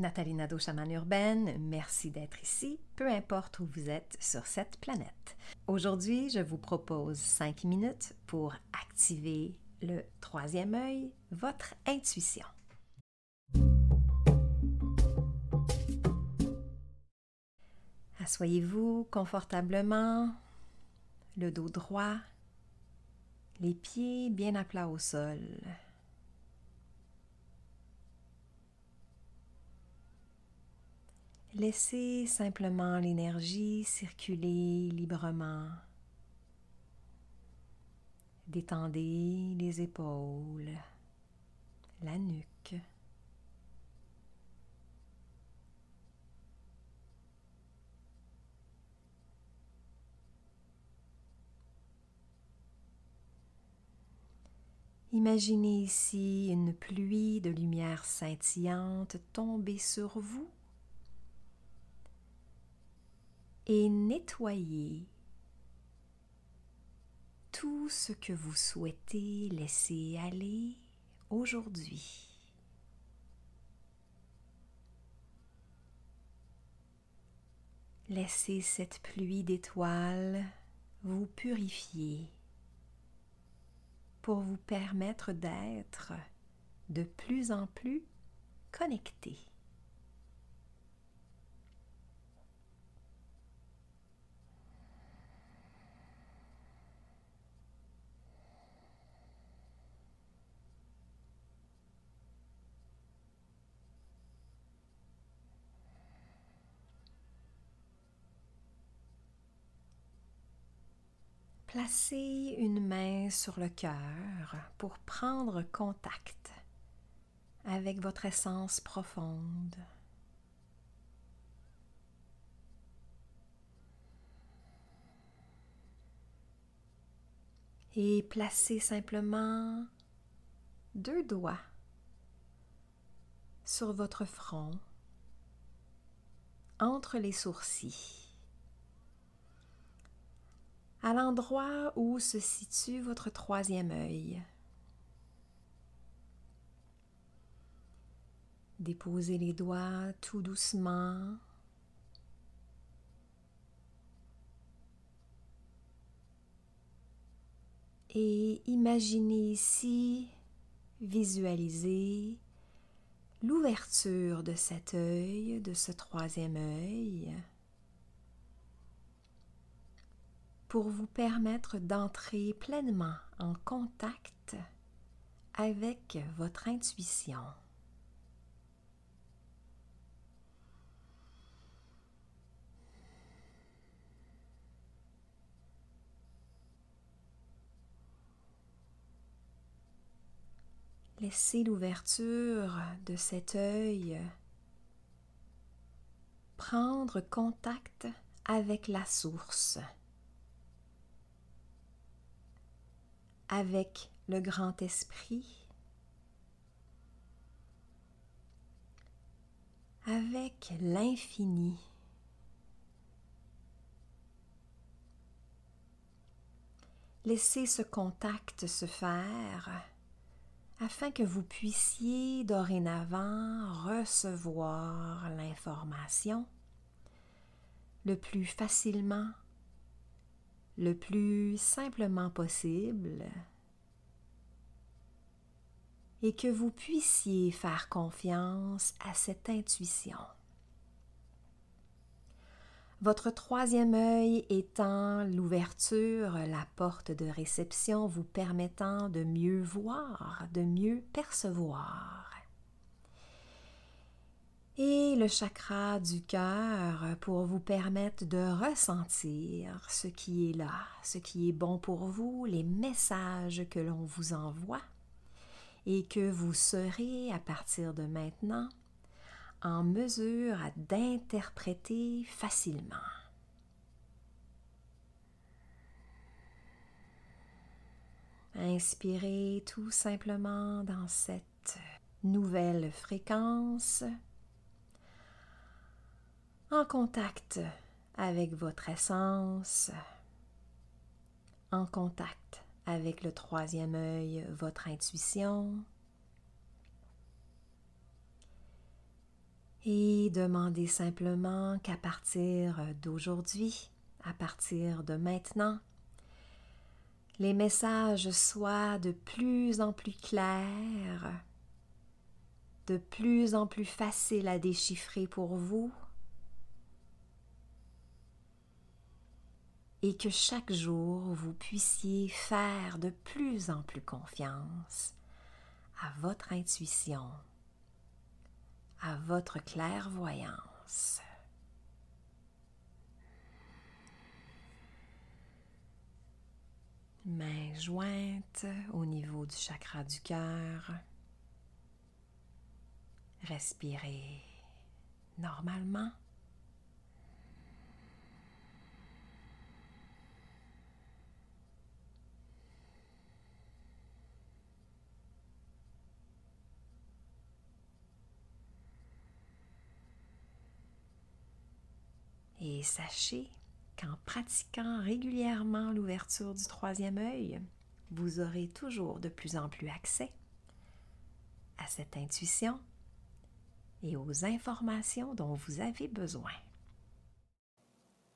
Nathalie Nadeau, chamane urbaine, merci d'être ici, peu importe où vous êtes sur cette planète. Aujourd'hui, je vous propose 5 minutes pour activer le troisième œil, votre intuition. Assoyez-vous confortablement, le dos droit, les pieds bien à plat au sol. Laissez simplement l'énergie circuler librement. Détendez les épaules, la nuque. Imaginez ici une pluie de lumière scintillante tomber sur vous et nettoyer tout ce que vous souhaitez laisser aller aujourd'hui. Laissez cette pluie d'étoiles vous purifier pour vous permettre d'être de plus en plus connecté. Placez une main sur le cœur pour prendre contact avec votre essence profonde. Et placez simplement deux doigts sur votre front, entre les sourcils à l'endroit où se situe votre troisième œil. Déposez les doigts tout doucement. Et imaginez ici, visualisez l'ouverture de cet œil, de ce troisième œil. Pour vous permettre d'entrer pleinement en contact avec votre intuition. Laissez l'ouverture de cet œil prendre contact avec la source. Avec le grand esprit, avec l'infini. Laissez ce contact se faire afin que vous puissiez dorénavant recevoir l'information le plus facilement le plus simplement possible et que vous puissiez faire confiance à cette intuition. Votre troisième œil étant l'ouverture, la porte de réception vous permettant de mieux voir, de mieux percevoir et le chakra du cœur pour vous permettre de ressentir ce qui est là, ce qui est bon pour vous, les messages que l'on vous envoie et que vous serez à partir de maintenant en mesure d'interpréter facilement. Inspirez tout simplement dans cette nouvelle fréquence en contact avec votre essence, en contact avec le troisième œil, votre intuition. Et demandez simplement qu'à partir d'aujourd'hui, à partir de maintenant, les messages soient de plus en plus clairs, de plus en plus faciles à déchiffrer pour vous, et que chaque jour vous puissiez faire de plus en plus confiance à votre intuition, à votre clairvoyance. Mains jointes au niveau du chakra du cœur. Respirez normalement. Et sachez qu'en pratiquant régulièrement l'ouverture du troisième œil, vous aurez toujours de plus en plus accès à cette intuition et aux informations dont vous avez besoin.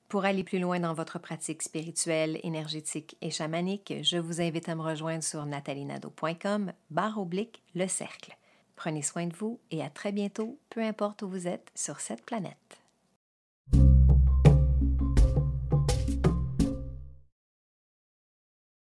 Pour aller plus loin dans votre pratique spirituelle, énergétique et chamanique, je vous invite à me rejoindre sur natalinado.com barre oblique le cercle. Prenez soin de vous et à très bientôt, peu importe où vous êtes sur cette planète.